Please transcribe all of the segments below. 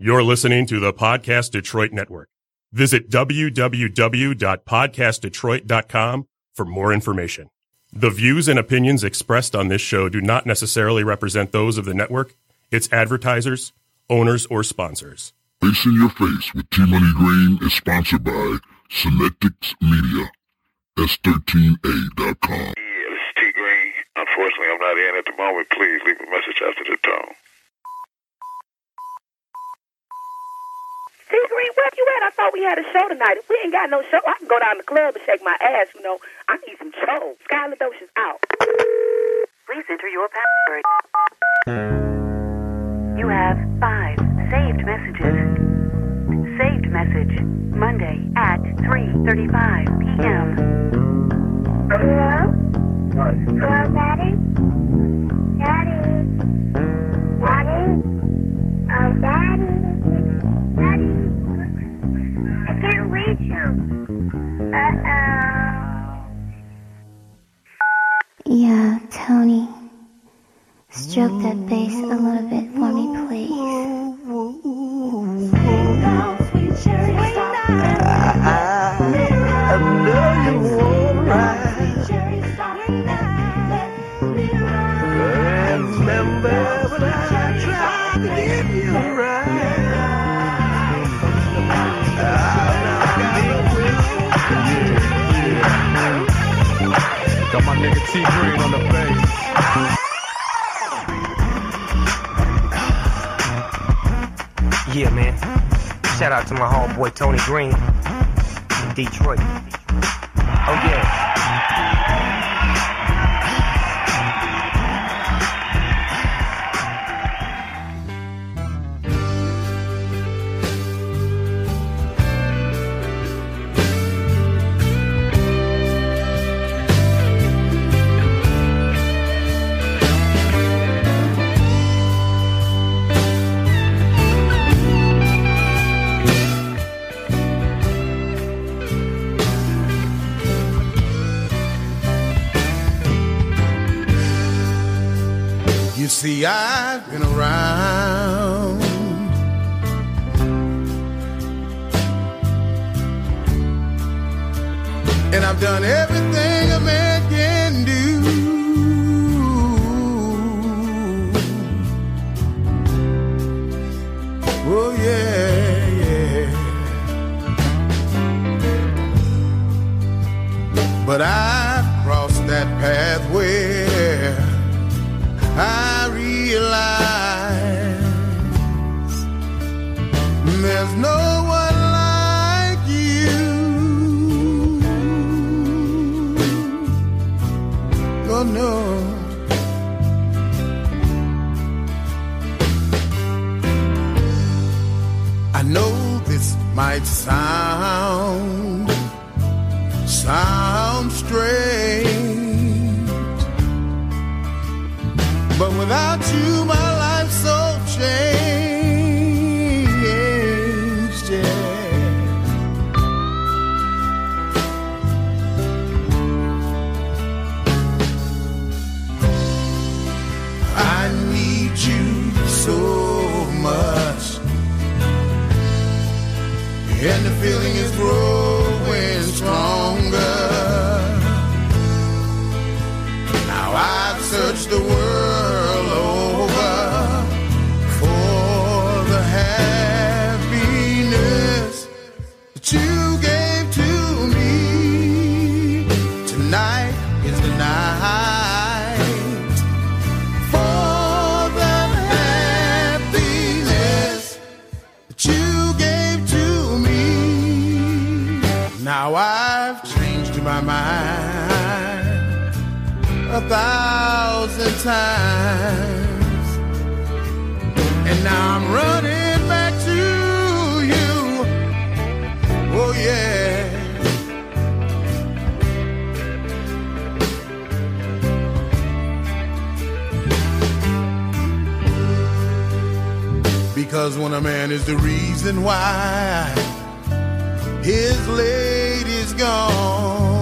You're listening to the Podcast Detroit Network. Visit www.podcastdetroit.com for more information. The views and opinions expressed on this show do not necessarily represent those of the network, its advertisers, owners, or sponsors. Face in Your Face with T Money Green is sponsored by Synetics Media. S13A.com. Yeah, this T Green. Unfortunately, I'm not in at the moment. Please leave a message after the tone. T Green, where you at? I thought we had a show tonight. If we ain't got no show, I can go down to the club and shake my ass. You know, I need some show. Skylar Dosh is out. Please enter your password. You have five saved messages. Saved message Monday at 3:35 p.m. Hello? Hello, Daddy? Daddy? Yeah, Tony. Stroke that bass a little bit for me, please. Got my nigga T Green on the bass. Yeah, man. Shout out to my homeboy Tony Green in Detroit. Oh, yeah. See, I've been around. And I've done everything a man can do. Oh, yeah, yeah. But I've might thousand times. And now I'm running back to you. Oh, yeah. Because when a man is the reason why his lady's gone,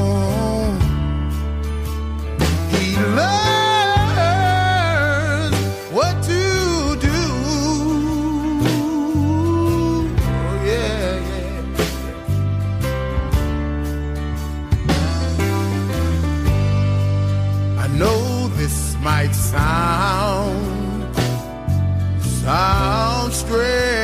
strength.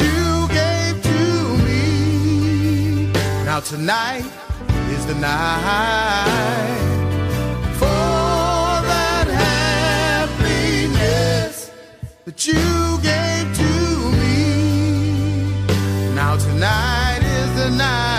you gave to me. Now tonight is the night. that you gave to me. Now tonight is the night.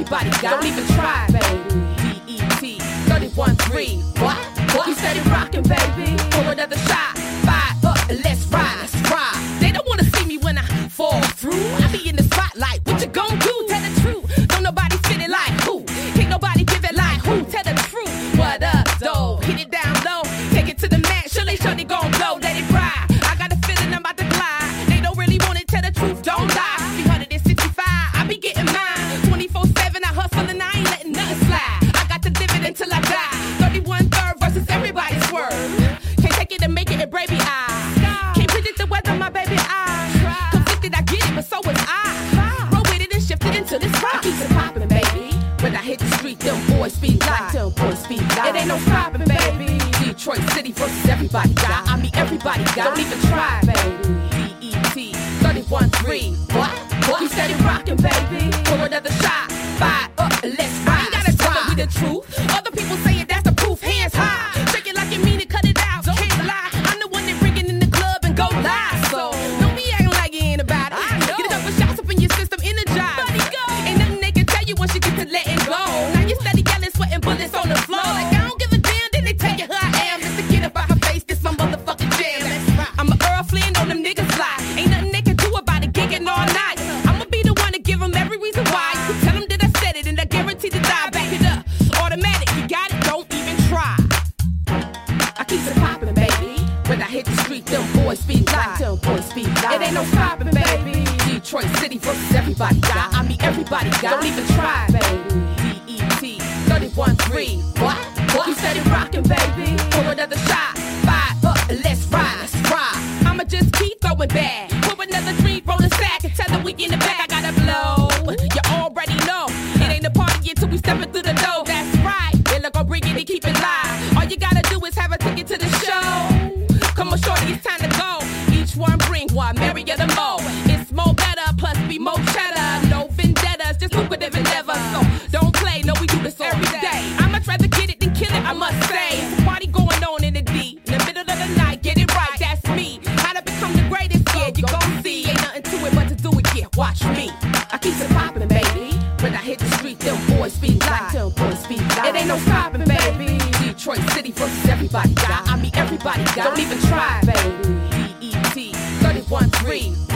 Everybody got, don't even try, babe. Even try, baby. DET 31-3. What? What? You steady rockin', baby. For another shot. Fire up, let's ride, let's ride. I'ma just keep throwing back. For another three, roll a sack and tell them we in the back. I gotta blow. You already know. It ain't a party until we steppin' through the door. That's right. They look, go bring it and keep it live. All you gotta do is have a ticket to the show. Come on, shorty, it's time to go. Each one bring one, marry the mo. Watch me. I keep it poppin', baby. When I hit the street, them boys speed like them boys like. It ain't no stopping, baby. Detroit City versus everybody got. I mean everybody got. Don't even try, baby. DET 31-3.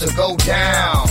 To go down.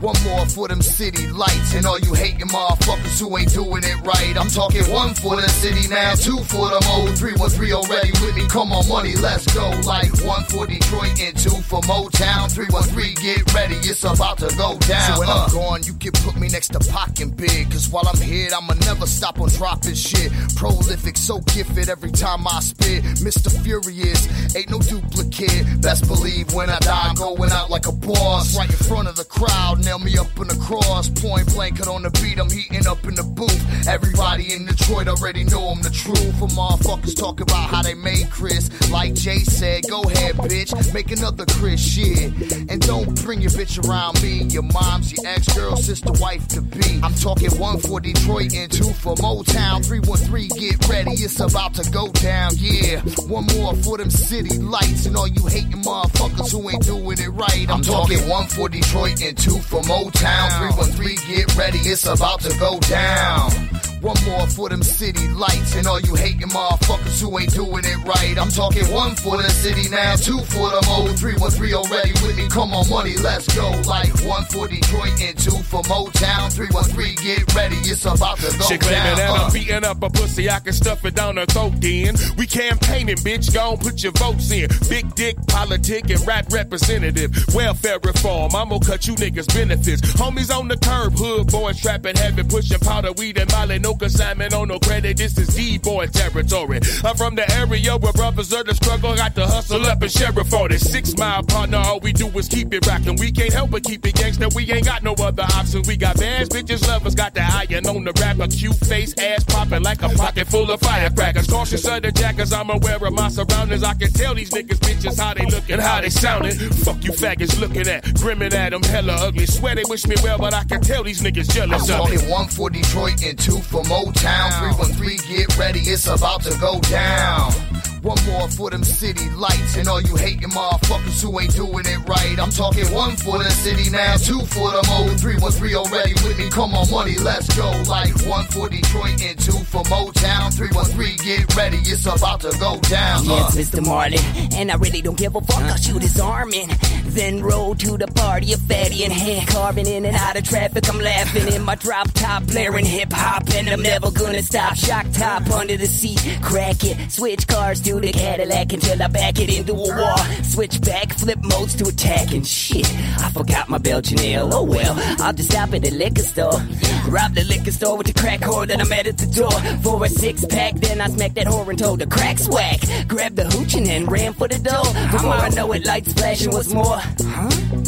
One more for them city lights and all you hating motherfuckers who ain't doing it right. I'm talking one for the city now, two for them old 313 already with me. Come on, money, let's go. Like one for Detroit and two for Motown. 313, get ready, it's about to go down. So when I'm uh. gone, you can put me next to Pac and Big. Cause while I'm here, I'ma never stop on dropping shit. Prolific, so gifted every time I spit. Mr. Furious, ain't no duplicate. Best believe when I die, I'm going out like a boss. Right in front of the crowd, nail me up in the cross. Point blank, cut on the beat, I'm heating up in the booth. Everybody in Detroit already know I'm the truth. For motherfuckers talk about how they made Chris. Like Jay said, go ahead, bitch, make another Chris shit. And don't bring your bitch around me. Your mom's your ex girl, sister, wife to be. I'm talking one for Detroit and two for Motown. 313, get ready, it's about to go down, yeah. One more for them city lights and all you hating motherfuckers who ain't doing it right. I'm, talking one for Detroit and two for Motown. 313, get ready, it's about to go down. One more for them city lights and all you hating motherfuckers who ain't doing it right. I'm talking one for the city now, two for them old 313 already with me. Come on, money, let's go. Like one for Detroit and two for Motown. 313, get ready, it's about to go She claiming that Uh. I'm beating up a pussy, I can stuff it down her throat then. We campaigning, bitch, gon' put your votes in. Big dick, politic, and rap representative. Welfare reform, I'm gonna cut you niggas benefits. Homies on the curb, hood boys trapping heavy, pushing powder, weed, and molly. No consignment on no credit, this is D-boy territory. I'm from the area where brothers are the struggle, got to hustle up and sheriff on it. Six mile partner, all we do is keep it rockin'. We can't help but keep it gangsta, we ain't got no other options. We got bands, bitches, lovers, got the iron on the rapper. Cute face, ass popping like a pocket full of firecrackers. Cautious of the jackers, I'm aware of my surroundings. I can tell these niggas bitches how they looking, how they sounding. Fuck you faggots looking at, grimming at them, hella ugly. Swear they wish me well, but I can tell these niggas jealous I'm of me. one for Detroit and two for Motown. 313, get ready, it's about to go down. One more for them city lights and all you hating motherfuckers who ain't doing it right. I'm talking one for the city now, two for them old. Three one three already with me. Come on, money, let's go. Like one for Detroit and two for Motown. Three one three, get ready, it's about to go down. Uh. Yes, Mr. Marlin, and I really don't give a fuck. I'll shoot his arm in, then roll to the party, a fatty in hand, carving in and out of traffic. I'm laughing in my drop top, blaring hip hop, and I'm never gonna stop. Shock top under the seat, crack it, switch cars to the Cadillac until I back it into a wall. Switch back, flip modes to attack, and shit, I forgot my Belgian ale. Oh well, I'll just stop at the liquor store, rob the liquor store with the crack whore that I met at the door for a six pack. Then I smack that whore and told the crack whack. Grab the hooch and then ran for the door. Before I know it, lights flashing what's more.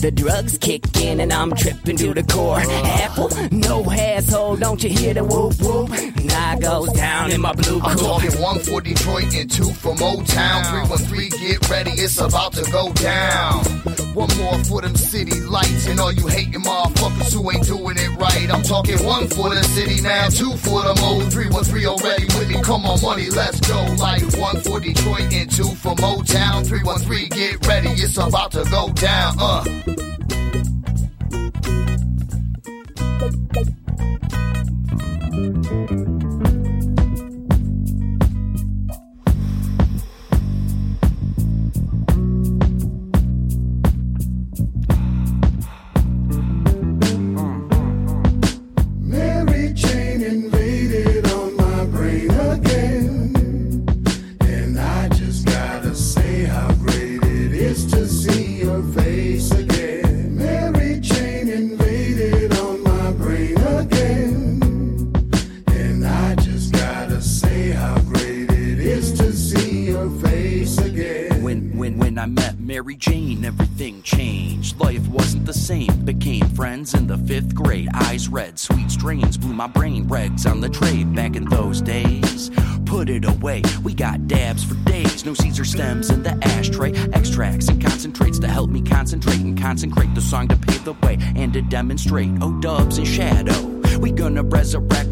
The drugs kick in and I'm tripping to the core. Apple, no asshole, don't you hear the whoop whoop? Now goes down in my blue I'm talking one for Detroit and two for Motown. 313, get ready, it's about to go down. One more for them city lights and all you hating motherfuckers who ain't doing it right. I'm talking one for the city now, two for the old. 313 already with me, come on, money, let's go. Like one for Detroit and two for Motown. 313, get ready, it's about to go down. Uh. Demonstrate. Oh, dubs and shadow. We gonna resurrect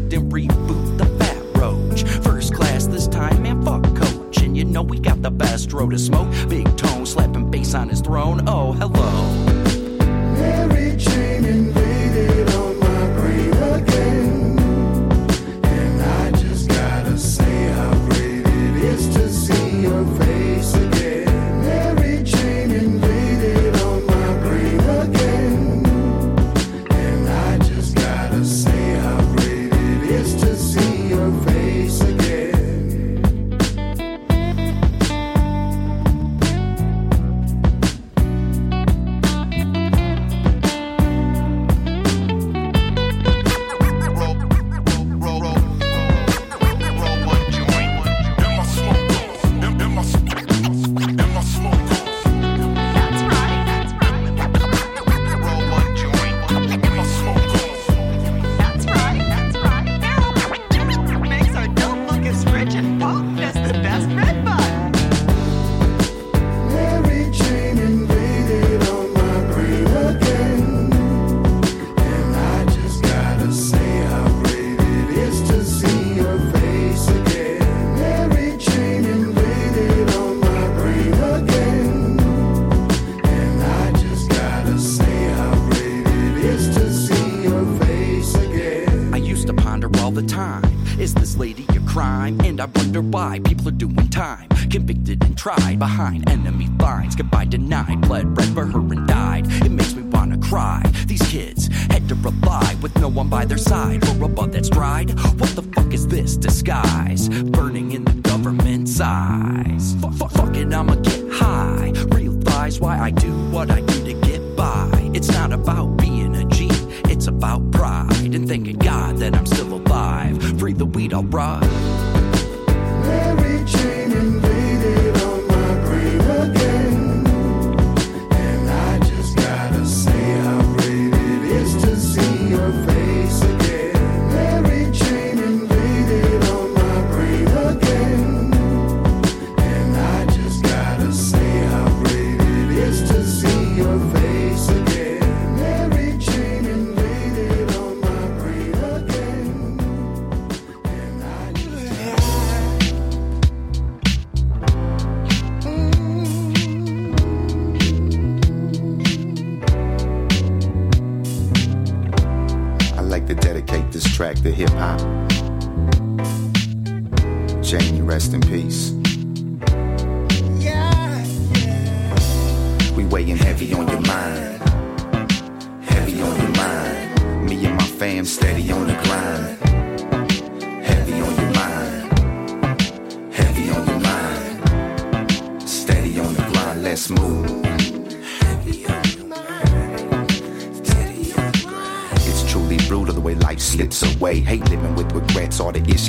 hip hop.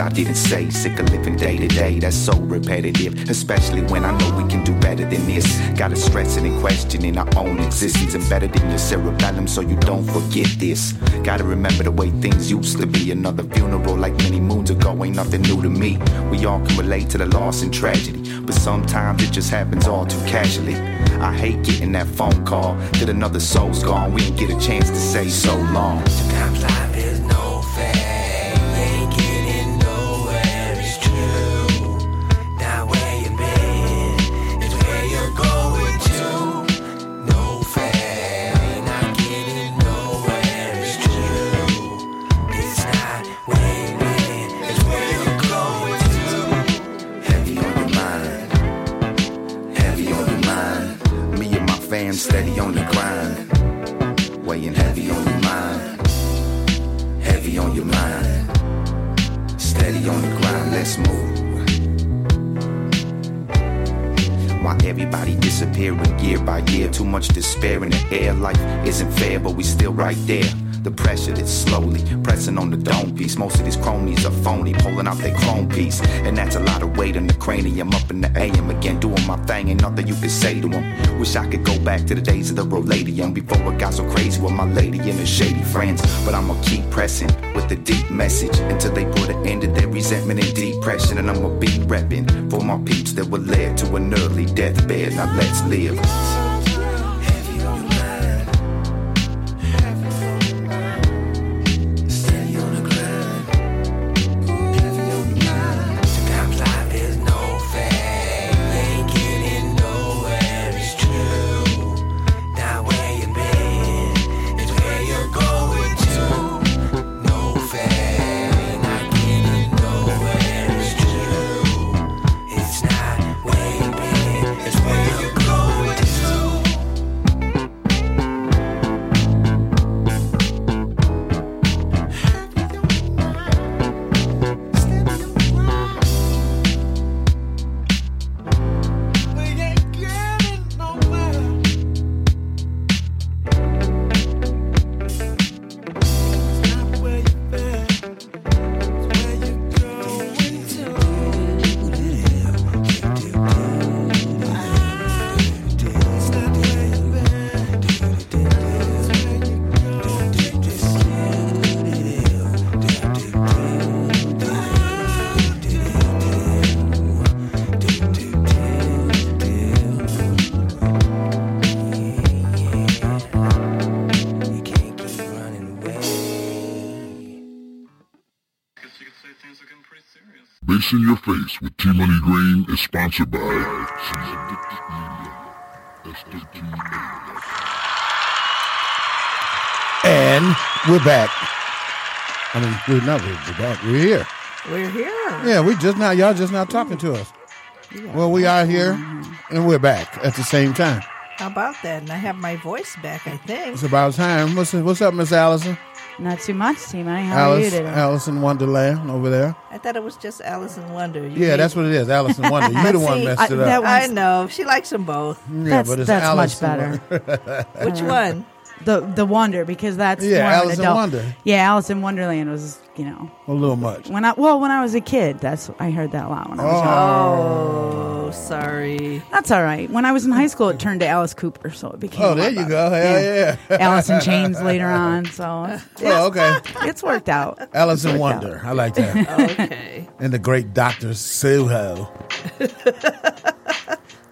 I didn't say. Sick of living day to day, that's so repetitive. Especially when I know we can do better than this. Gotta stressing and questioning our own existence embedded in your cerebellum so you don't forget this. Gotta remember the way things used to be. Another funeral like many moons ago ain't nothing new to me. We all can relate to the loss and tragedy, but sometimes it just happens all too casually. I hate getting that phone call that another soul's gone. We didn't get a chance to say so long. Disappearing year by year? Too much despair in the air. Life isn't fair, but we still right there. The pressure that's slowly pressing on the dome piece. Most of these cronies are phony, pulling out their chrome piece. And that's a lot of weight in the cranium. Up in the AM again, doing my thing. Ain't nothing you can say to them. Wish I could go back to the days of the Roladium before it got so crazy with my lady and her shady friends. But I'ma keep pressing with the deep message until they put an end to their resentment and depression. And I'ma be repping for my peeps that were led to an early deathbed. Now let's live. In Your Face with T Money Green is sponsored by And we're back. I mean, we're not we're back. We're here. We're here. Yeah, we just now y'all just now talking to us. Well, we are here and we're back at the same time. How about that? And I have my voice back, I think. It's about time. What's what's up, Miss Allison? Not too much, T Money. How are you Alice, today? Allison Wonderland over there. I thought it was just Alice in Wonder. You Yeah, that's what it is. Allison Wonder. You But the one see, messed I, it up. I know. She likes them both. Yeah, but it's that's much Allison better. Which one? The the Wonder because that's Yeah, more Alice an in adult. Wonder. Yeah, Alice in Wonderland was you know A little much. when I well when I was a kid that's I heard that a lot when I was Oh, sorry. That's all right. When I was in high school, it turned to Alice Cooper, so it became. Oh, there you better. go. Hell yeah. Alice in Chains later on. So it's, Oh, okay. it's worked out. Alice in It's Wonder. out. I like that. okay. And the great Dr. Suho.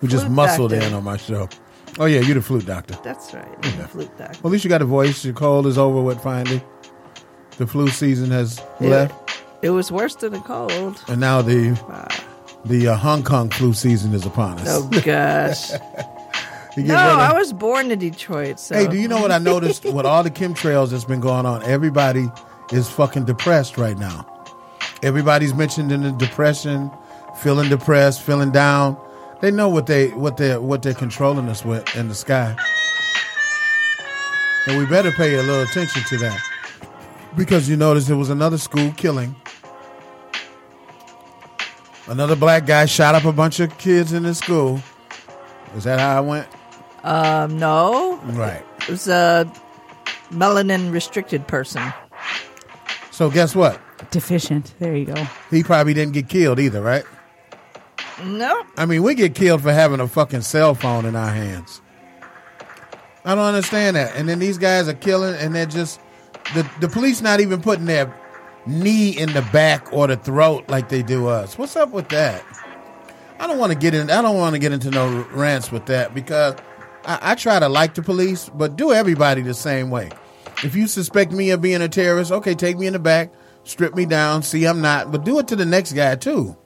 who just Flute muscled doctor. in on my show. Oh, yeah, you're the flute doctor. That's right. I'm a flute doctor. Well, at least you got a voice. Your cold is over with finally. The flu season has It- left. It was worse than the cold. And now the the uh, Hong Kong flu season is upon us. Oh gosh. No. I was born in Detroit. So Hey, do you know what I noticed with all the chemtrails that's been going on? Everybody is fucking depressed right now. Everybody's mentioned in the depression, feeling depressed, feeling down. They know what they what they what they're controlling us with in the sky. And we better pay a little attention to that. Because you notice there was another school killing. Another black guy shot up a bunch of kids in the school. Is that how I went? Um, no. Right. It was a melanin restricted person. So guess what? Deficient. There you go. He probably didn't get killed either, right? No. I mean, we get killed for having a fucking cell phone in our hands. I don't understand that. And then these guys are killing, and they're just the the police not even putting their knee in the back or the throat like they do us. What's up with that? I don't want to get in. I don't want to get into no rants with that because I, I try to like the police, but do everybody the same way. If you suspect me of being a terrorist, okay, take me in the back, strip me down, see I'm not, but do it to the next guy too.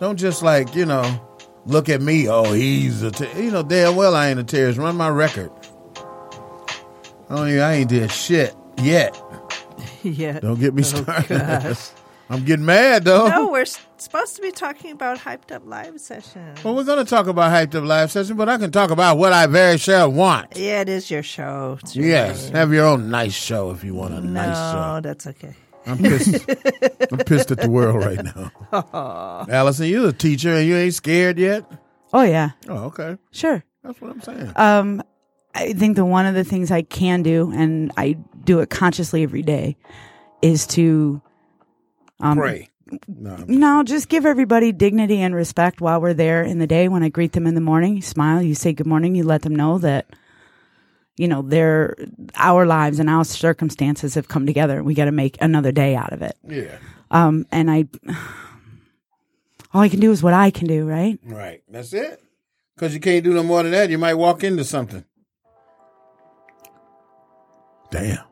Don't just like you know look at me. Oh, he's a ter-. you know damn well I ain't a terrorist. Run my record. Oh, yeah, I ain't did shit yet. yeah. Don't get me Oh, started. gosh. I'm getting mad though. No, we're supposed to be talking about hyped up live session. Well, we're going to talk about hyped up live session, but I can talk about what I very shall want. Yeah, it is your show. It's your Yes, day. have your own nice show if you want a No, nice show. Oh, that's okay. I'm pissed. I'm pissed at the world right now. Allison, you're a teacher and you ain't scared yet. Oh yeah. Oh, okay. Sure. That's what I'm saying. Um, I think that one of the things I can do, and I do it consciously every day, is to um, Pray. No, No, just give everybody dignity and respect while we're there in the day. When I greet them in the morning, you smile, you say good morning, you let them know that, you know, their our lives and our circumstances have come together and we got to make another day out of it. Yeah. Um, and I, all I can do is what I can do, right? Right. That's it. Because you can't do no more than that. You might walk into something. Damn.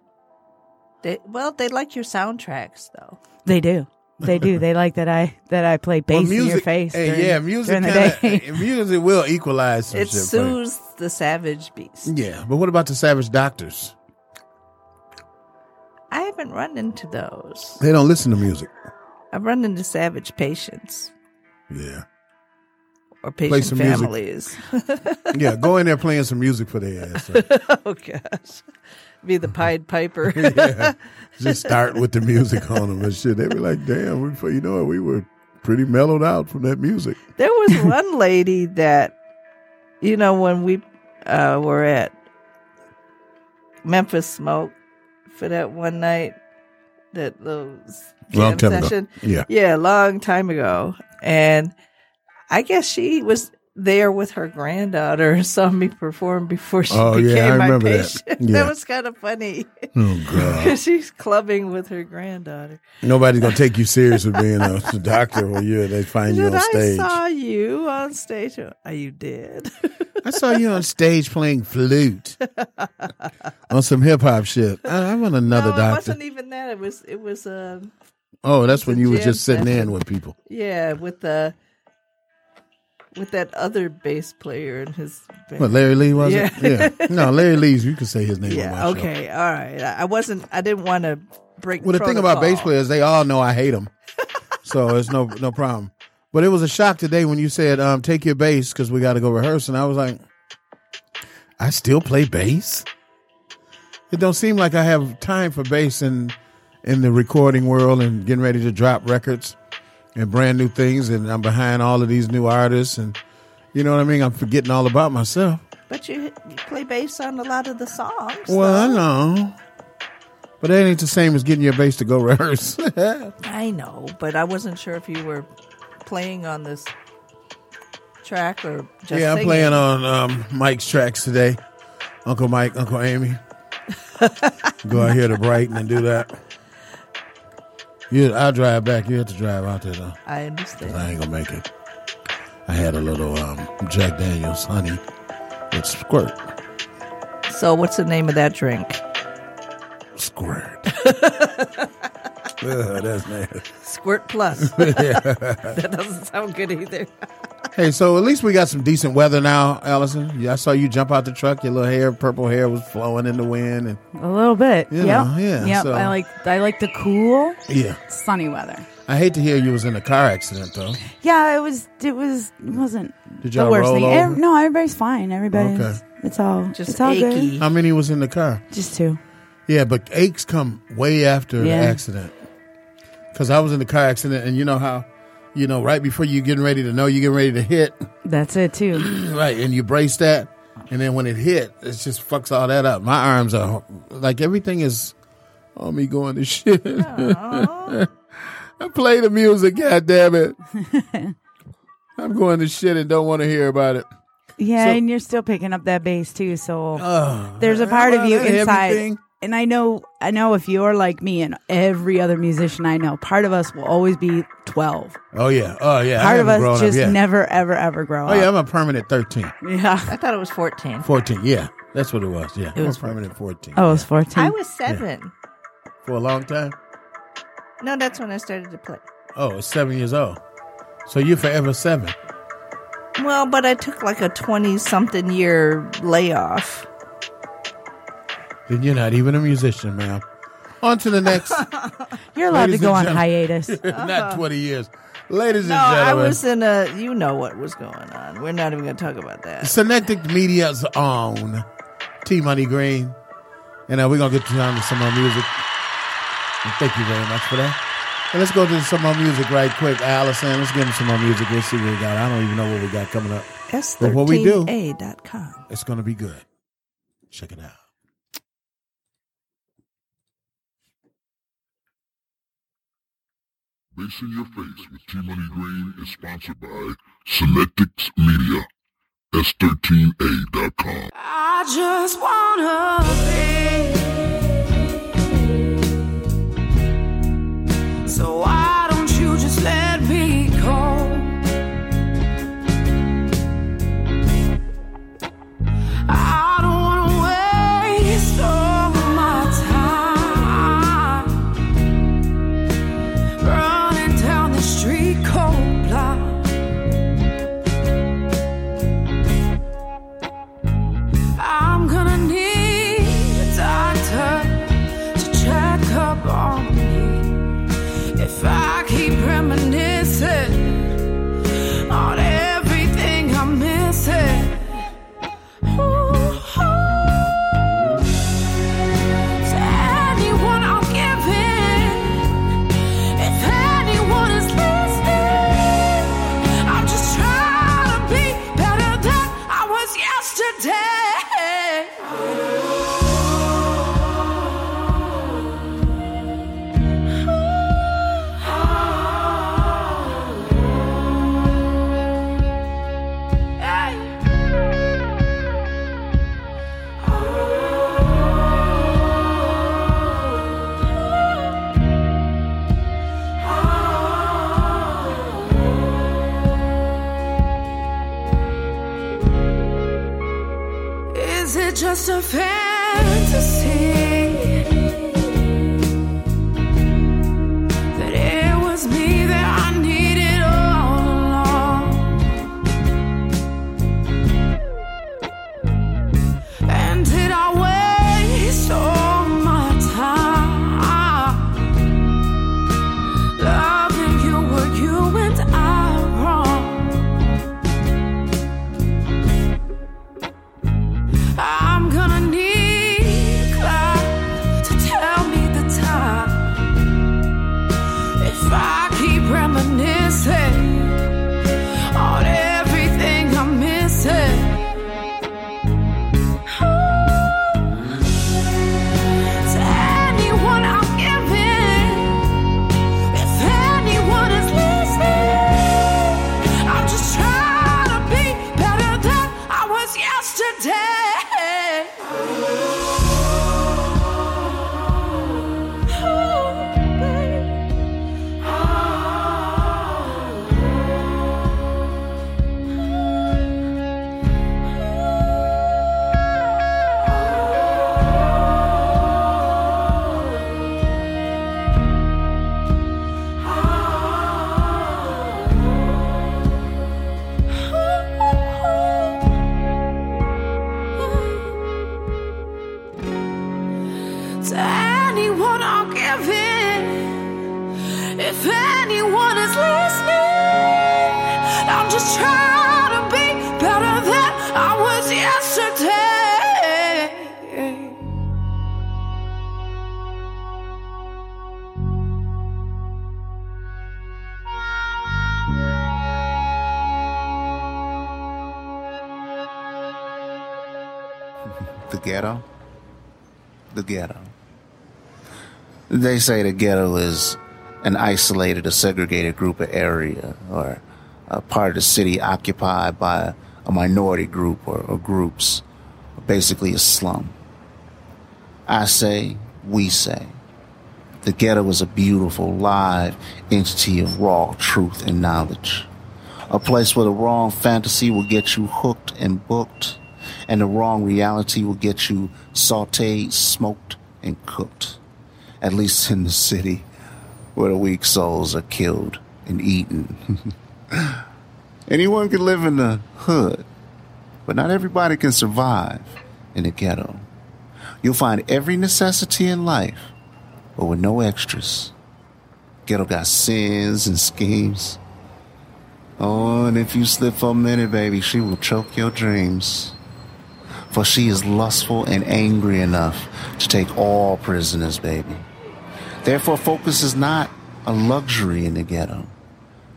They, well, they like your soundtracks, though. They do. They do. they like that I that I play bass Well, in your face. Hey, during- yeah, music during the kinda, day. music will equalize some It shit. for you. soothes the savage beast. Yeah, but what about the savage doctors? I haven't run into those. They don't listen to music. I've run into savage patients Yeah. or Play patient some music. families. Yeah, go in there playing some music for their ass. oh gosh, be the Pied Piper. yeah. Just start with the music on them and shit. They be like, damn, we, you know what? We were pretty mellowed out from that music. There was one lady that, you know, when we uh, were at Memphis Smoke for that one night, that little Long time ago. Yeah. yeah, long time ago, and I guess she was there with her granddaughter and saw me perform before she Oh, became yeah, I my remember that. patient. Yeah. was kind of funny. Oh, God. She's clubbing with her granddaughter. Nobody's going to take you serious with being a doctor or you they find you Did on I saw you on stage? Oh, you did. I saw you on stage playing flute on some hip hop shit. I, I'm on another no, it doctor. wasn't even that. It was it was um Oh, that's when you were just sitting in with people. yeah with the with that other bass player and his band. What, Larry Lee was yeah. it? Yeah. No, Larry Lee's, you can say his name on my yeah. show. Okay. All right. I I wasn't. I didn't want to break. Well, the thing about bass players, they all know I hate them, so it's no no problem. But it was a shock today when you said, um, "Take your bass because we got to go rehearse," and I was like, "I still play bass." It don't seem like I have time for bass in in the recording world and getting ready to drop records and brand new things, and I'm behind all of these new artists, and you know what I mean. I'm forgetting all about myself. But you, you play bass on a lot of the songs. Well, I know, but that ain't the same as getting your bass to go rehearse. I know, but I wasn't sure if you were playing on this track or just yeah, I'm playing on um, Mike's tracks today. Uncle Mike, Uncle Amy. Go out here to Brighton and do that. You, I'll drive back. You have to drive out there though. I understand. I ain't gonna make it. I had a little um, Jack Daniels honey with squirt. So, what's the name of that drink? Squirt. Ugh, that's nasty. Squirt Plus. That doesn't sound good either. Hey, so at least we got some decent weather now, Allison. Yeah, I saw you jump out the truck. Your little hair, purple hair, was flowing in the wind, and A little bit. You yep. know, yeah, Yep. so- I like I like the cool, yeah. sunny weather. I hate to hear you was in a car accident though. Yeah, it was. It was. It wasn't Did y'all worst roll thing. over? Ev- no, everybody's fine. Everybody's. Okay. It's all Just it's all achy. good. How many was in the car? Just two. Yeah, but aches come way after Yeah. the accident. Because I was in the car accident, and you know how, you know, right before you getting ready to know you're getting ready to hit, That's it too. right, and you brace that, and then when it hit, it just fucks all that up. My arms are like everything is on me going to shit. I play the music, god damn it. I'm going to shit and don't want to hear about it. Yeah, So- and you're still picking up that bass too. So Oh, there's a part of you inside. thing. And I know, I know if you're like me and every other musician I know, part of us will always be 12. Oh yeah, oh yeah. Part of haven't grown us up just never, ever, ever grow Oh up. Oh yeah, I'm a permanent 13. Yeah. I thought it was 14. 14, yeah. That's what it was, yeah. It I'm was a permanent 14. Oh, it was 14. I was seven. For a long time? No, that's when I started to play. Oh, seven years old. So you're forever seven. Well, but I took like a 20 something year layoff. Then you're not even a musician, ma'am. On to the next. You're allowed Ladies to go on hiatus. not 20 years. Ladies and gentlemen No, and I gentlemen. was in a. You know what was going on. We're not even going to talk about that. Synectic Media's own T Money Green. And uh, we're going to get to some more music. And thank you very much for that. And let's go to some more music right quick. Allison, let's give him some more music. Let's see what we got. I don't even know what we got coming up. But what we do, S13A.com. it's going to be good. Check it out. In Your Face with T Money Green is sponsored by Synetics Media. S13A.com. I just wanna ghetto. They say the ghetto is an isolated or segregated group of area or a part of the city occupied by a minority group or, or groups, basically a slum. I say, we say, the ghetto is a beautiful, live entity of raw truth and knowledge. A place where the wrong fantasy will get you hooked and booked, and the wrong reality will get you sauteed, smoked, and cooked. At least in the city, where the weak souls are killed and eaten. Anyone can live in the hood, but not everybody can survive in the ghetto. You'll find every necessity in life, but with no extras. Ghetto got sins and schemes. Oh, and if you slip for a minute, baby, she will choke your dreams. For she is lustful and angry enough to take all prisoners, baby. Therefore, focus is not a luxury in the ghetto.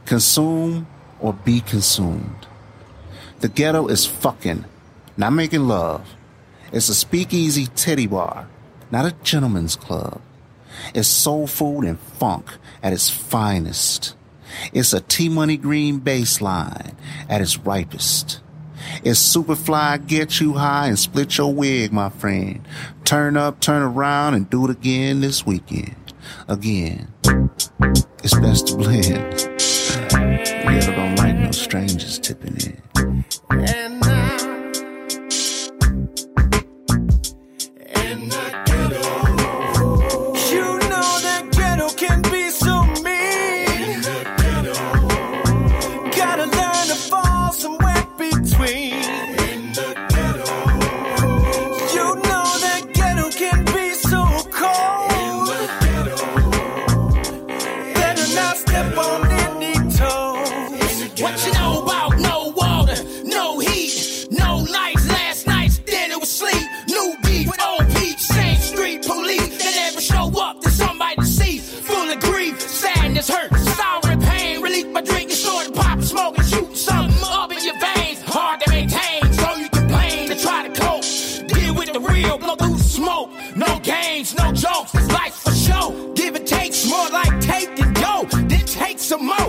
Consume or be consumed. The ghetto is fucking, not making love. It's a speakeasy teddy bar, not a gentleman's club. It's soul food and funk at its finest. It's a T Money Green bassline at its ripest. It's Superfly get you high and split your wig, my friend. Turn up, turn around, and do it again this weekend. Again. It's best to blend. Yeah, don't like no strangers tipping in sadness, hurt, and pain. Relief by drinking, snorting, popping, smoking, shooting something up in your veins. Hard to maintain, so you complain to try to cope. Deal with the real, blow through smoke. No games, no jokes, this life for show. Give and takes, more like take and go. Then take some more.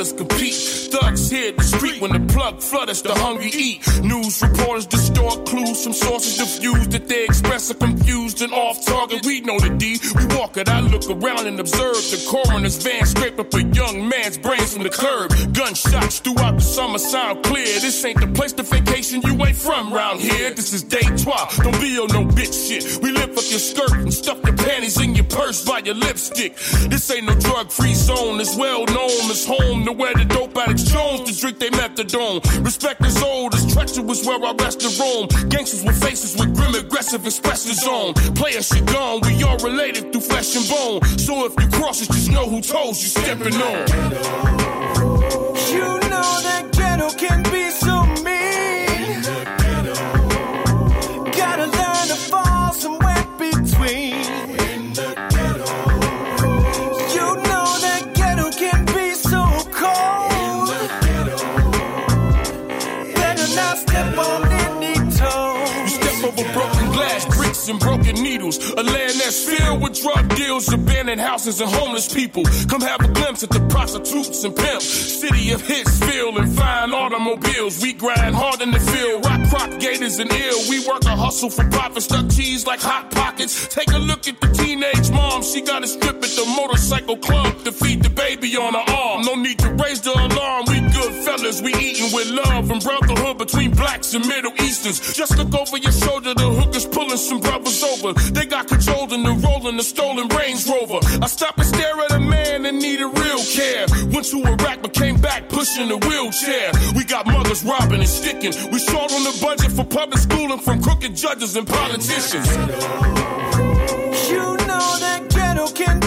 Dealers compete. Thugs hit the street when the plug flutters, the hungry eat. News reporters distort clues from sources diffused that they express are confused and off target. We know the D. We it, I look around and observe the coroner's van scrape up a young man's brains from the curb. Gunshots throughout the summer sound clear. This ain't the place to vacation, you ain't from round here. This is day 12. Don't be on no bitch shit. We lift up your skirt and stuff your panties in your purse by your lipstick. This ain't no drug free zone. It's well known as home to where the dope addicts Jones to drink they methadone. Respect is old, it's treacherous where I rest in Rome. Gangsters with faces with grim aggressive expressions on. Players shit gone, we all related through flesh and bone. So if you cross it, just know who toes you stepping on. You know that ghetto can be so and broken needles. A land that's filled with drug deals, abandoned houses, and homeless people. Come have a glimpse at the prostitutes and pimps. City of Hitsville and fine automobiles. We grind hard in the field, rock crop gators and ill. We work a hustle for profit, stuck cheese like hot pockets. Take a look at the teenage mom, she got a strip at the motorcycle club to feed the baby on her arm. No need to raise the alarm, we good fellas, we eating with love and brotherhood between blacks and Middle Easterns. Just look over your shoulder, some brothers over. They got control and they're rolling the stolen Range Rover. I stop and stare at a man that needed real care. Went to Iraq but came back pushing a wheelchair. We got mothers robbing and sticking. We short on the budget for public schooling from crooked judges and politicians. You know that ghetto can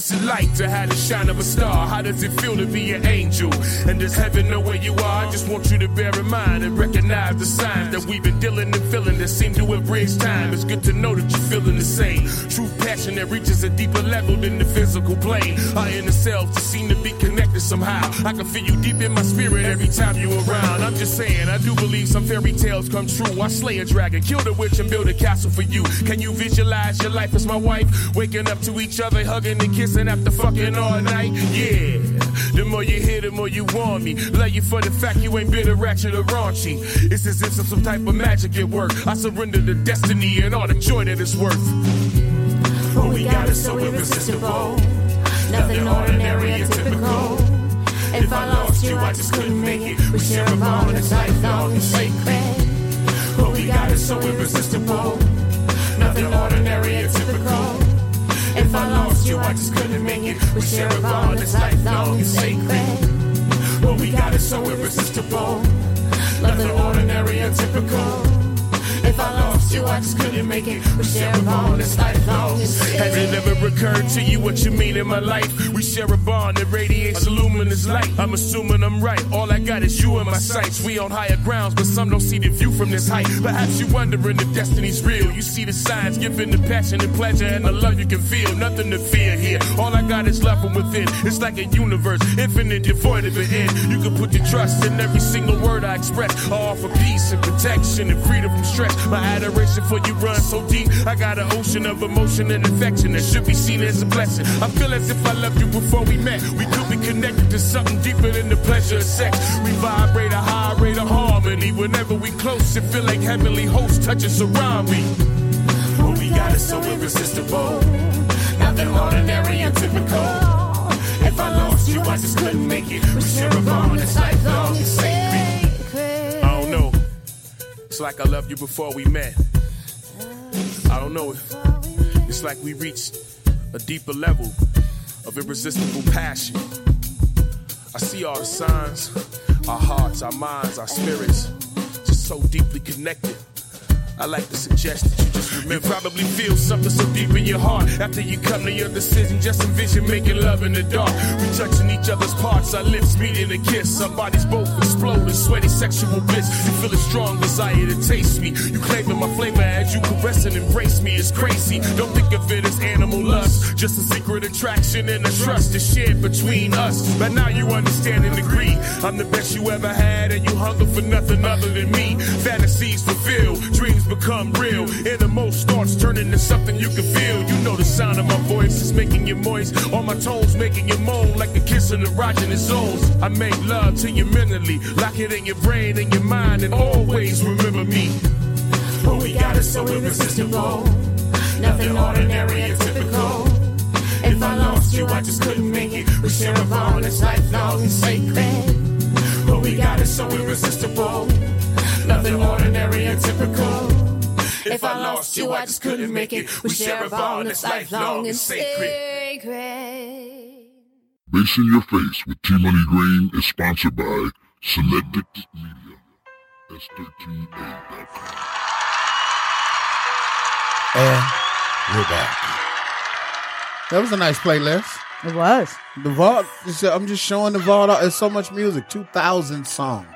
What's it like to have the shine of a star? How does it feel to be an angel? And does heaven know where you are? I just want you to bear in mind and recognize the signs that we've been dealing and feeling that seem to bridged time. It's good to know that you're feeling the same. True passion that reaches a deeper level than the physical plane. Our inner selves just seem to be connected somehow. I can feel you deep in my spirit every time you're around. I'm just saying, I do believe some fairy tales come true. I slay a dragon, kill the witch, and build a castle for you. Can you visualize your life as my wife? Waking up to each other, hugging and kissing after fucking all night? Yeah. The more you hear, the more you want me. Love you for the fact you ain't bitter, ratchet, or raunchy. It's as if some type of magic at work. I surrender to destiny and all the joy that it's worth. What we got is so irresistible. Nothing ordinary or typical. If I lost you, I just couldn't make it. We share a bond that's lifelong and sacred. What we got is so irresistible. Nothing ordinary or typical. If I lost you, I just couldn't make it. We share a bond that's lifelong and sacred. What we got is so irresistible. Nothing ordinary or typical. If I lost you, I just couldn't make it. We share a bond that's lifelong Has it ever occurred to you what you mean in my life? We share a bond that radiates a luminous light. I'm assuming I'm right. All I got is you in my sights. We on higher grounds, but some don't see the view from this height. Perhaps you're wondering if destiny's real. You see the signs, giving the passion and pleasure and the love you can feel. Nothing to fear here. All I got is love from within. It's like a universe, infinite, devoid of an end. You can put your trust in every single word I express. I offer peace and protection and freedom from stress. My adoration for you runs so deep. I got an ocean of emotion and affection that should be seen as a blessing. I feel as if I loved you before we met. We could be connected to something deeper than the pleasure of sex. We vibrate a high rate of harmony. Whenever we close, it feel like heavenly hosts touching us around me. What we got is so irresistible. Nothing ordinary and typical. If I lost you, I just couldn't make it. We share a bond that's lifelong and It's like I loved you before we met. I don't know. If it's like we reached a deeper level of irresistible passion. I see all the signs, our hearts, our minds, our spirits, just so deeply connected. I like to suggest that you just remember. You probably feel something so deep in your heart after you come to your decision. Just envision making love in the dark. We touching each other's parts, our lips meeting a kiss. Our bodies both explode in sweaty sexual bliss. You feel a strong desire to taste me. You claiming my flavor as you caress and embrace me. It's crazy. Don't think of it as animal lust. Just a secret attraction and a trust is shared between us. But now you understand and agree. I'm the best you ever had, and you hunger for nothing other than me. Fantasies fulfill, dreams become real. And the most starts turning to something you can feel. You know the sound of my voice is making you moist. All my tones making you moan like a kiss in the erogenous zones. I make love to you mentally, lock it in your brain and your mind, and always remember me. What we got it so irresistible. Nothing ordinary or typical. If I lost you, I just couldn't make it. We share a bond that's lifelong and sacred. What we got it so irresistible. Nothing ordinary or typical. If I lost you, I just couldn't make it. We share a bond that's lifelong and sacred. Bass in Your Face with T Money Green is sponsored by Selected Media. S13A.com. And we're back. That was a nice playlist. It was. The vault. I'm just showing the vault. There's so much music. Two thousand songs.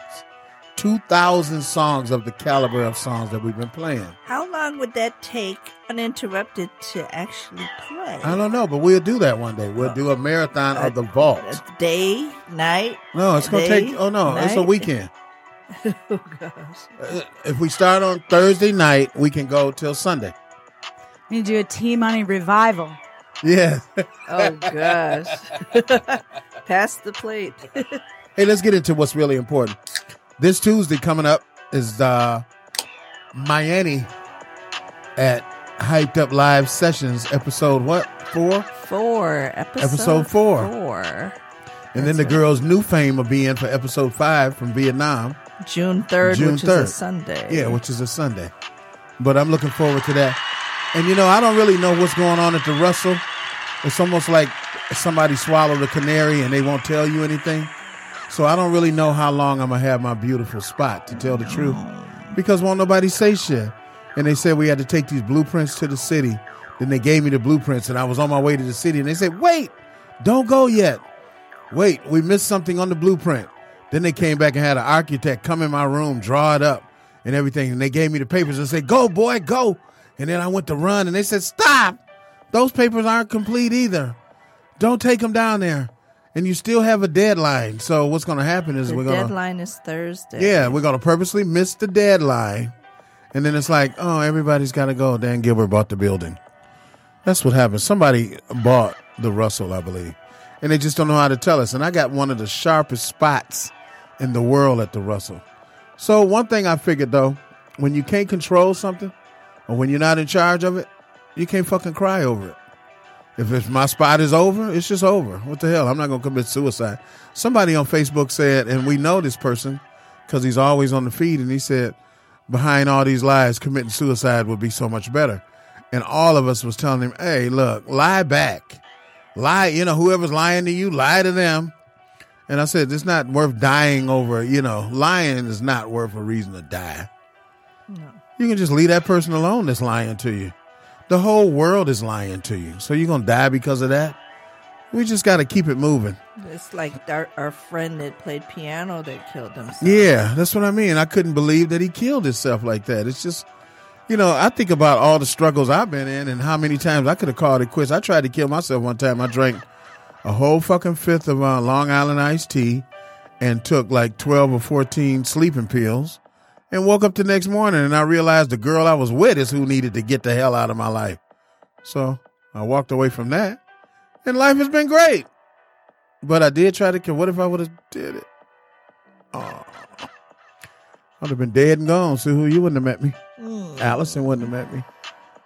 Two thousand songs of the caliber of songs that we've been playing. How long would that take uninterrupted to actually play? I don't know, but we'll do that one day. We'll do a marathon of the vault. Day, night. No, it's gonna take. Oh no, it's a weekend. oh gosh. Uh, If we start on Thursday night, we can go till Sunday. You do a T Money revival. Yeah. Oh gosh. Pass the plate. Hey, let's get into what's really important. This Tuesday coming up is uh, Miami at Hyped Up Live Sessions, episode what? Four? Four. Episode, Episode four. Four. And then the girls' new fame will be in for episode five from Vietnam. June 3rd, June which is a 3rd. Sunday. Yeah, which is a Sunday. But I'm looking forward to that. And you know, I don't really know what's going on at the Russell. It's almost like somebody swallowed a canary and they won't tell you anything. So I don't really know how long I'm gonna have my beautiful spot to tell the truth. Because won't nobody say shit. And they said we had to take these blueprints to the city Then they gave me the blueprints, and I was on my way to the city, and they said, "Wait, don't go yet. Wait, we missed something on the blueprint." Then they came back and had an architect come in my room, draw it up, and everything, and they gave me the papers and said, "Go, boy, go." And then I went to run, and they said, "Stop! Those papers aren't complete either. Don't take them down there." And you still have a deadline. So what's going to happen is The we're going to deadline is Thursday. yeah, we're gonna purposely miss the deadline, and then it's like, oh, everybody's got to go. Dan Gilbert bought the building. That's what happened. Somebody bought the Russell, I believe, and they just don't know how to tell us. And I got one of the sharpest spots in the world at the Russell. So one thing I figured though, when you can't control something, or when you're not in charge of it, you can't fucking cry over it. If it's my spot is over, it's just over. What the hell? I'm not gonna commit suicide. Somebody on Facebook said, and we know this person because he's always on the feed, and he said, behind all these lies, committing suicide would be so much better. And all of us was telling him, hey, look, lie back. Lie, you know, whoever's lying to you, lie to them. And I said, it's not worth dying over, you know, lying is not worth a reason to die. You can just leave that person alone that's lying to you. The whole world is lying to you. So you're going to die because of that? We just got to keep it moving. It's like our, our friend that played piano that killed himself. Yeah, that's what I mean. I couldn't believe that he killed himself like that. It's just, you know, I think about all the struggles I've been in and how many times I could have called it quits. I tried to kill myself one time. I drank a whole fucking fifth of uh, Long Island iced tea and took like 12 or 14 sleeping pills and woke up the next morning and I realized the girl I was with is who needed to get the hell out of my life. So I walked away from that and life has been great. But I did try to kill. What if I would have did it? Oh, I'd have been dead and gone. So who you wouldn't have met me. Allison wouldn't have met me.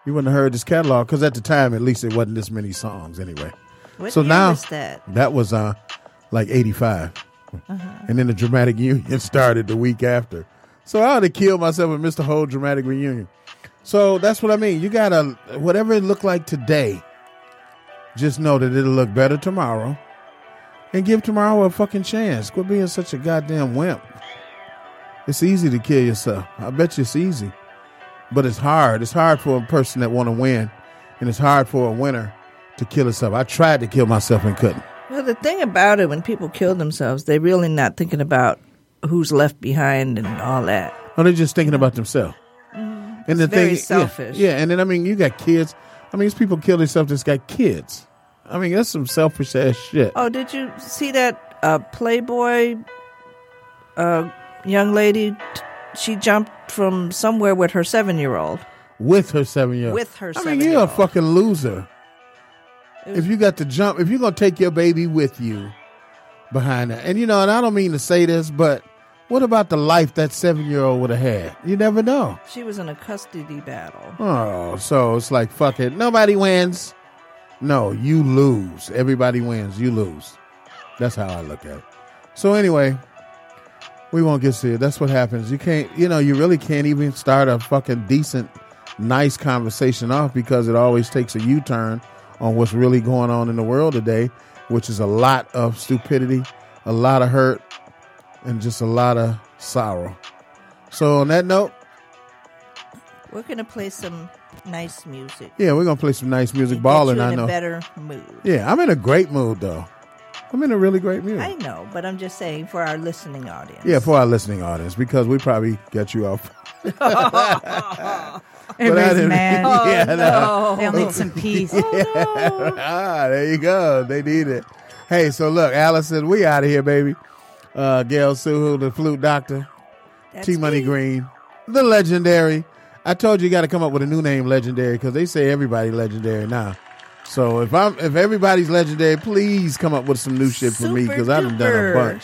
You wouldn't have heard this catalog because at the time, at least, it wasn't this many songs anyway. What so now was that? that was uh like eighty Uh-huh. and then the dramatic union started the week after. So I would have killed myself and missed the whole dramatic reunion. So that's what I mean. You gotta whatever it looked like today, just know that it'll look better tomorrow. And give tomorrow a fucking chance. Quit being such a goddamn wimp. It's easy to kill yourself. I bet you it's easy. But it's hard. It's hard for a person that want to win. And it's hard for a winner to kill himself. I tried to kill myself and couldn't. Well, the thing about it, when people kill themselves, they're really not thinking about who's left behind and all that. No, they're just thinking about themselves. And the very thing, yeah, selfish. Yeah, and then I mean, you got kids. I mean, these people kill themselves that's got kids. I mean, that's some selfish ass shit. Oh, did you see that uh, Playboy uh, young lady? T- She jumped from somewhere with her seven year old. With her seven year old. With her I mean, you're a fucking loser. If you got to jump, if you're gonna take your baby with you behind that, and you know, and I don't mean to say this, but what about the life that seven year old would have had? You never know. She was in a custody battle. Oh, so it's like fuck it. Nobody wins. No, you lose. Everybody wins. You lose. That's how I look at it. So anyway, we won't get serious. That's what happens. You can't. You know, you really can't even start a fucking decent, nice conversation off because it always takes a U turn on what's really going on in the world today, which is a lot of stupidity, a lot of hurt, and just a lot of sorrow. So on that note, We're gonna play some nice music. yeah, we're gonna play some nice music. Get Balling, I know. better mood. Yeah, I'm in a great mood though. I'm in a really great mood. I know, but I'm just saying for our listening audience. Yeah, for our listening audience, because we probably got you off. Everybody's mad. yeah, Oh, no. no. They'll need some peace. ah, there you go. They need it. Hey, so look, Allison, we out of here, baby. Uh, Gail Suhu, the flute doctor. T Money Green, the legendary. I told you you got to come up with a new name, legendary, because they say everybody legendary now. So if I'm if everybody's legendary, please come up with some new shit for me because I've done a bunch.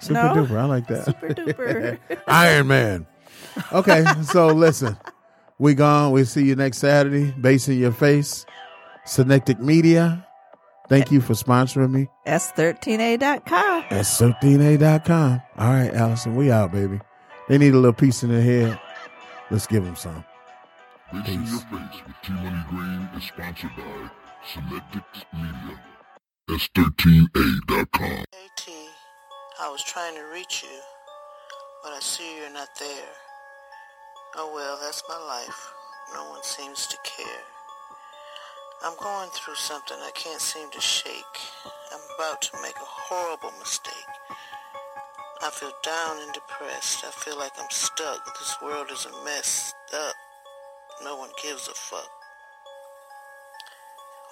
Super No? duper, I like that. Super duper. Iron Man. Okay, so listen, we gone. We see you next Saturday. Bass in your face. Synectic Media. Thank you for sponsoring me. S13A.com. S13A.com. All right, Allison, we out, baby. They need a little piece in their head. Let's give them some. Bass in Your Face with T-Money Green is sponsored by Synectic Media. S13A.com. I was trying to reach you, but I see you're not there. Oh well, that's my life. No one seems to care. I'm going through something I can't seem to shake. I'm about to make a horrible mistake. I feel down and depressed. I feel like I'm stuck. This world is a mess up. No one gives a fuck.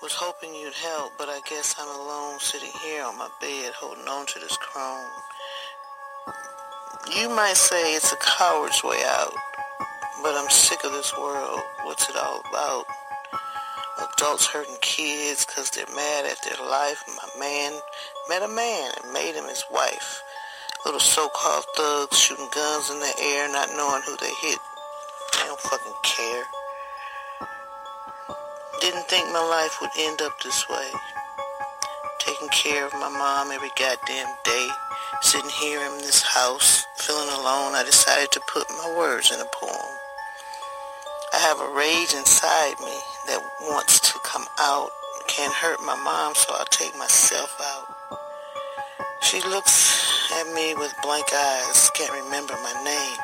Was hoping you'd help, but I guess I'm alone sitting here on my bed holding on to this crone. You might say it's a coward's way out, but I'm sick of this world. What's it all about? Adults hurting kids because they're mad at their life. My man met a man and made him his wife. Little so-called thugs shooting guns in the air, not knowing who they hit. They don't fucking care. Didn't think my life would end up this way. Taking care of my mom every goddamn day. Sitting here in this house, feeling alone, I decided to put my words in a poem. I have a rage inside me that wants to come out. Can't hurt my mom, so I'll take myself out. She looks at me with blank eyes, can't remember my name.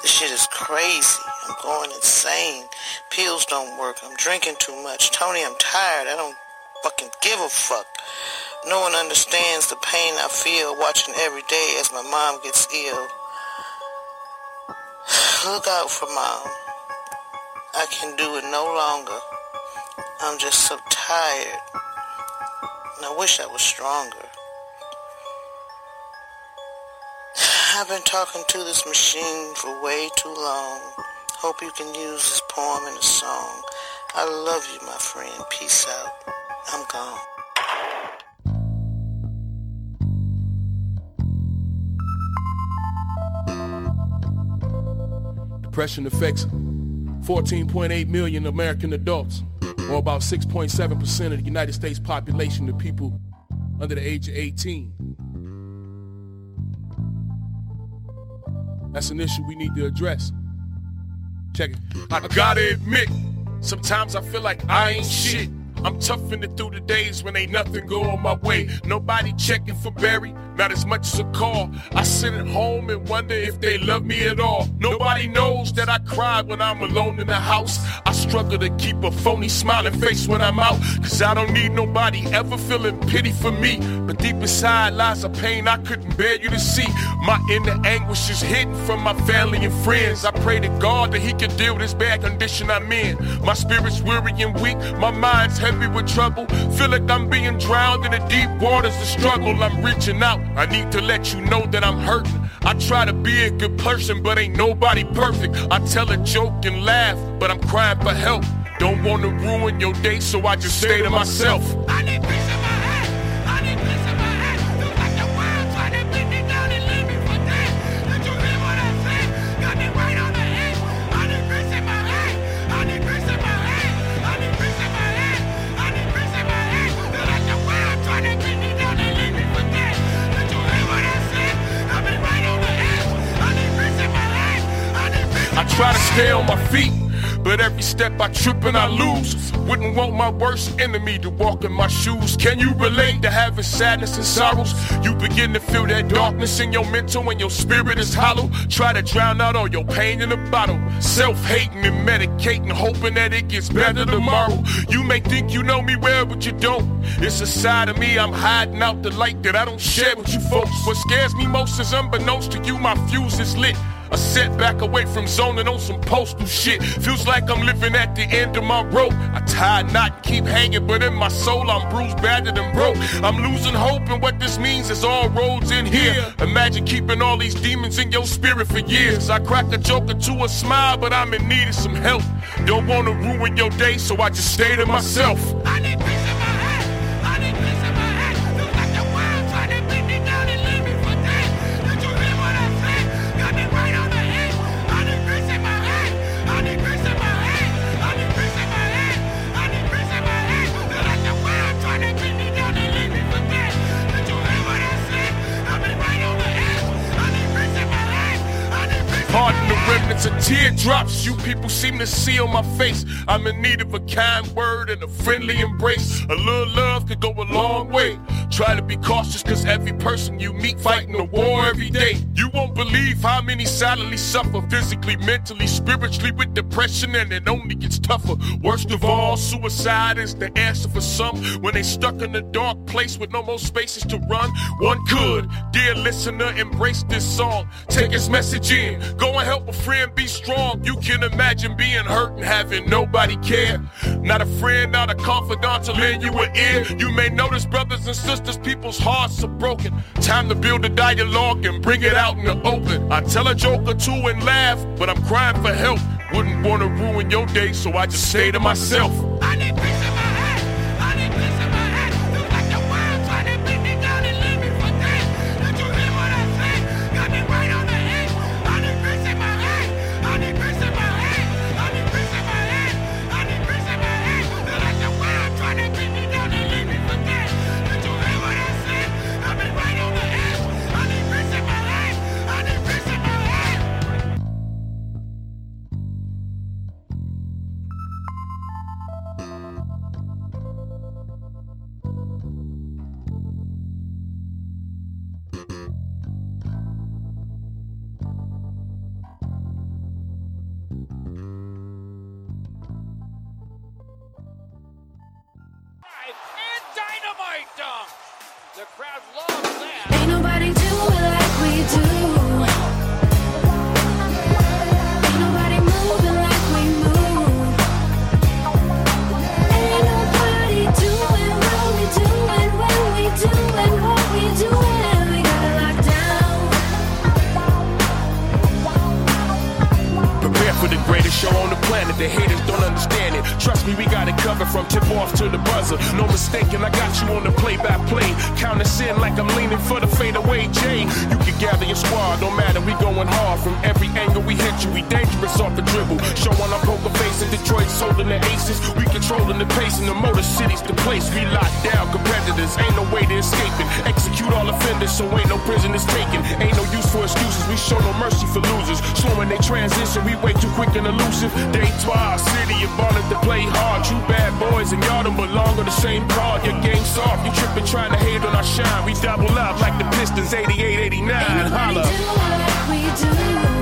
This shit is crazy. I'm going insane. Pills don't work. I'm drinking too much. Tony, I'm tired. I don't fucking give a fuck. No one understands the pain I feel watching every day as my mom gets ill. Look out for mom. I can do it no longer. I'm just so tired. And I wish I was stronger. I've been talking to this machine for way too long. Hope you can use this poem in a song. I love you, my friend. Peace out. I'm gone. Depression affects 14.8 million American adults, or about 6.7% of the United States population of people under the age of 18. That's an issue we need to address. Check it. I gotta admit, sometimes I feel like I ain't shit. I'm toughing it through the days when ain't nothing going my way. Nobody checking for Barry, not as much as a call. I sit at home and wonder if they love me at all. Nobody knows that I cry when I'm alone in the house. I struggle to keep a phony smiling face when I'm out. Cause I don't need nobody ever feeling pity for me. But deep inside lies a pain I couldn't bear you to see. My inner anguish is hidden from my family and friends. I pray to God that He can deal with this bad condition I'm in. My spirit's weary and weak, my mind's heavy with trouble. Feel like I'm being drowned in the deep waters of struggle. I'm reaching out. I need to let you know that I'm hurting. I try to be a good person, but ain't nobody perfect. I tell a joke and laugh, but I'm crying for help. Don't want to ruin your day, so I just stay to myself. Stay on my feet. But every step I trip and I lose. Wouldn't want my worst enemy to walk in my shoes. Can you relate to having sadness and sorrows? You begin to feel that darkness in your mental when your spirit is hollow. Try to drown out all your pain in a bottle. Self hating and medicating, hoping that it gets better tomorrow. You may think you know me well, but you don't. It's a side of me I'm hiding out the light that I don't share with you folks. What scares me most is unbeknownst to you, my fuse is lit. A setback away from zoning on some postal shit. Feels like I'm living at the end of my rope. I tie a knot and keep hanging, but in my soul I'm bruised, battered, and broke. I'm losing hope, and what this means is all roads in here. Imagine keeping all these demons in your spirit for years. I crack a joke or two, a smile, but I'm in need of some help. Don't wanna ruin your day, so I just stay to myself. Drops, you people seem to see on my face. I'm in need of a kind word and a friendly embrace. A little love could go a long way. Try to be cautious, cause every person you meet fighting a war every day. You won't believe how many silently suffer physically, mentally, spiritually with depression, and it only gets tougher. Worst of all, suicide is the answer for some when they stuck in a dark place with no more spaces to run. One could, dear listener, embrace this song. Take his message in. Go and help a friend be strong. You can imagine being hurt and having nobody care. Not a friend, not a confidant to lend you an ear. You may notice, brothers and sisters, people's hearts are broken. Time to build a dialogue and bring it out in the open. I tell a joke or two and laugh, but I'm crying for help. Wouldn't want to ruin your day, so I just say to myself. I need peace crowd loves that. Ain't nobody do it like we do. Ain't nobody moving like we move. Ain't nobody doing what we doing when we doing what we doing. We got it locked down. Prepare for the greatest show on the planet. The haters don't understand. Trust me, we got it covered from tip off to the buzzer. No mistaking, I got you on the play by play. Count us in like I'm leaning for the fadeaway J. You can gather your squad, no matter, we going hard. From every angle we hit you, we dangerous off the dribble. Showing our poker face in Detroit, holding the aces. We controlling the pace in the motor city's the place. We lock down competitors, ain't no way to escape it. Execute all offenders, so ain't no prisoners taken. Ain't no use for excuses, we show no mercy for losers. Slowing they transition, we way too quick and elusive. Day 12, city and ballin' to play hard. You bad boys and y'all don't belong on the same card. Your game soft, you tripping trying to hate on our shine. We double up like the Pistons 88 89. Holla. Like we do.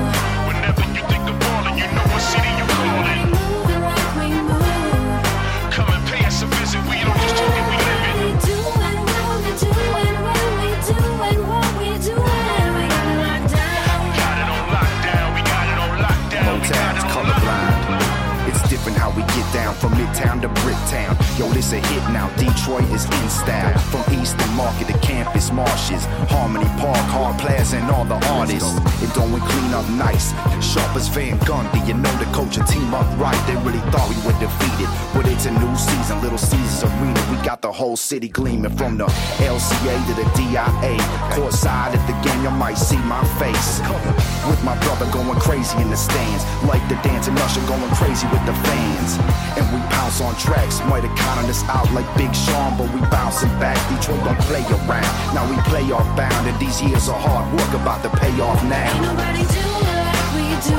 Midtown to Bricktown. Yo, this a hit now. Detroit is in style. From Eastern Market to Campus Martius, Harmony Park, Hart Plaza, and all the artists. It don't clean up nice. Sharp as Van Gundy. You know the coach and team up right. They really thought we were defeated. But it's a new season, Little Caesars Arena. We got the whole city gleaming from the LCA to the DIA. Courtside at the game, you might see my face. With my brother going crazy in the stands. Like the dancing Usher going crazy with the fans. And we pounce on tracks. Might have counted us out like Big Sean, but we bouncing back. Detroit don't play around. Now we play off bound, and these years of hard work about to pay off now. Ain't Nobody do it like we do.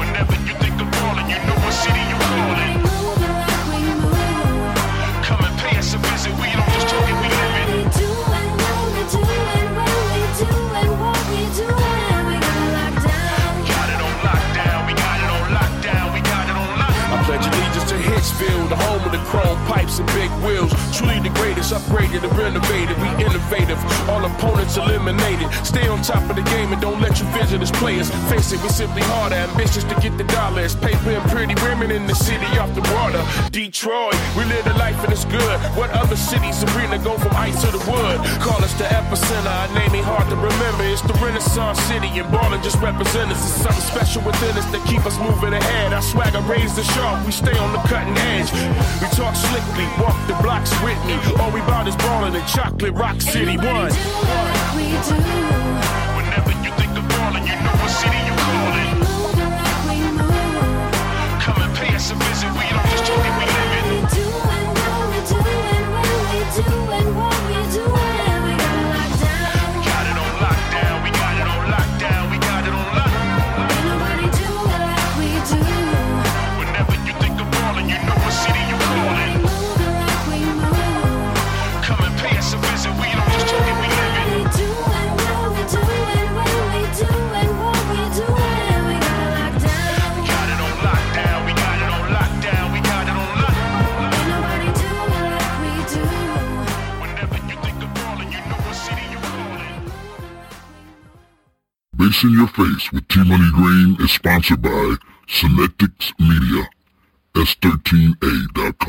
Whenever you think of ballin', you know what city you callin'. Moving like we move. Come and pay us a visit, we don't Hitchfield, the home of the chrome pipes and big wheels. Truly the greatest, upgraded and renovated. We innovative, all opponents eliminated. Stay on top of the game and don't let your visit as players. Face it, we simply harder, ambitious to get the dollars. Paper and pretty women in the city off the water. Detroit, we live the life and it's good. What other cities arena go from ice to the wood? Call us the epicenter, our name ain't hard to remember. It's the Renaissance city and ballin' just represent us. It's something special within us that keep us moving ahead. Our swagger raised the sharp, we stay on the cutting edge. We talk slickly, walk the blocks with me. All we bout is ballin' in chocolate rock city one. We do. Whenever you think of ballin', you know what city you callin'. Moving like we move. Come and pay us a visit, we don't just talk it, we live it. We doing what we doing when we doing what we doing. Bass in Your Face with T Money Green is sponsored by Synetics Media. S13A.com.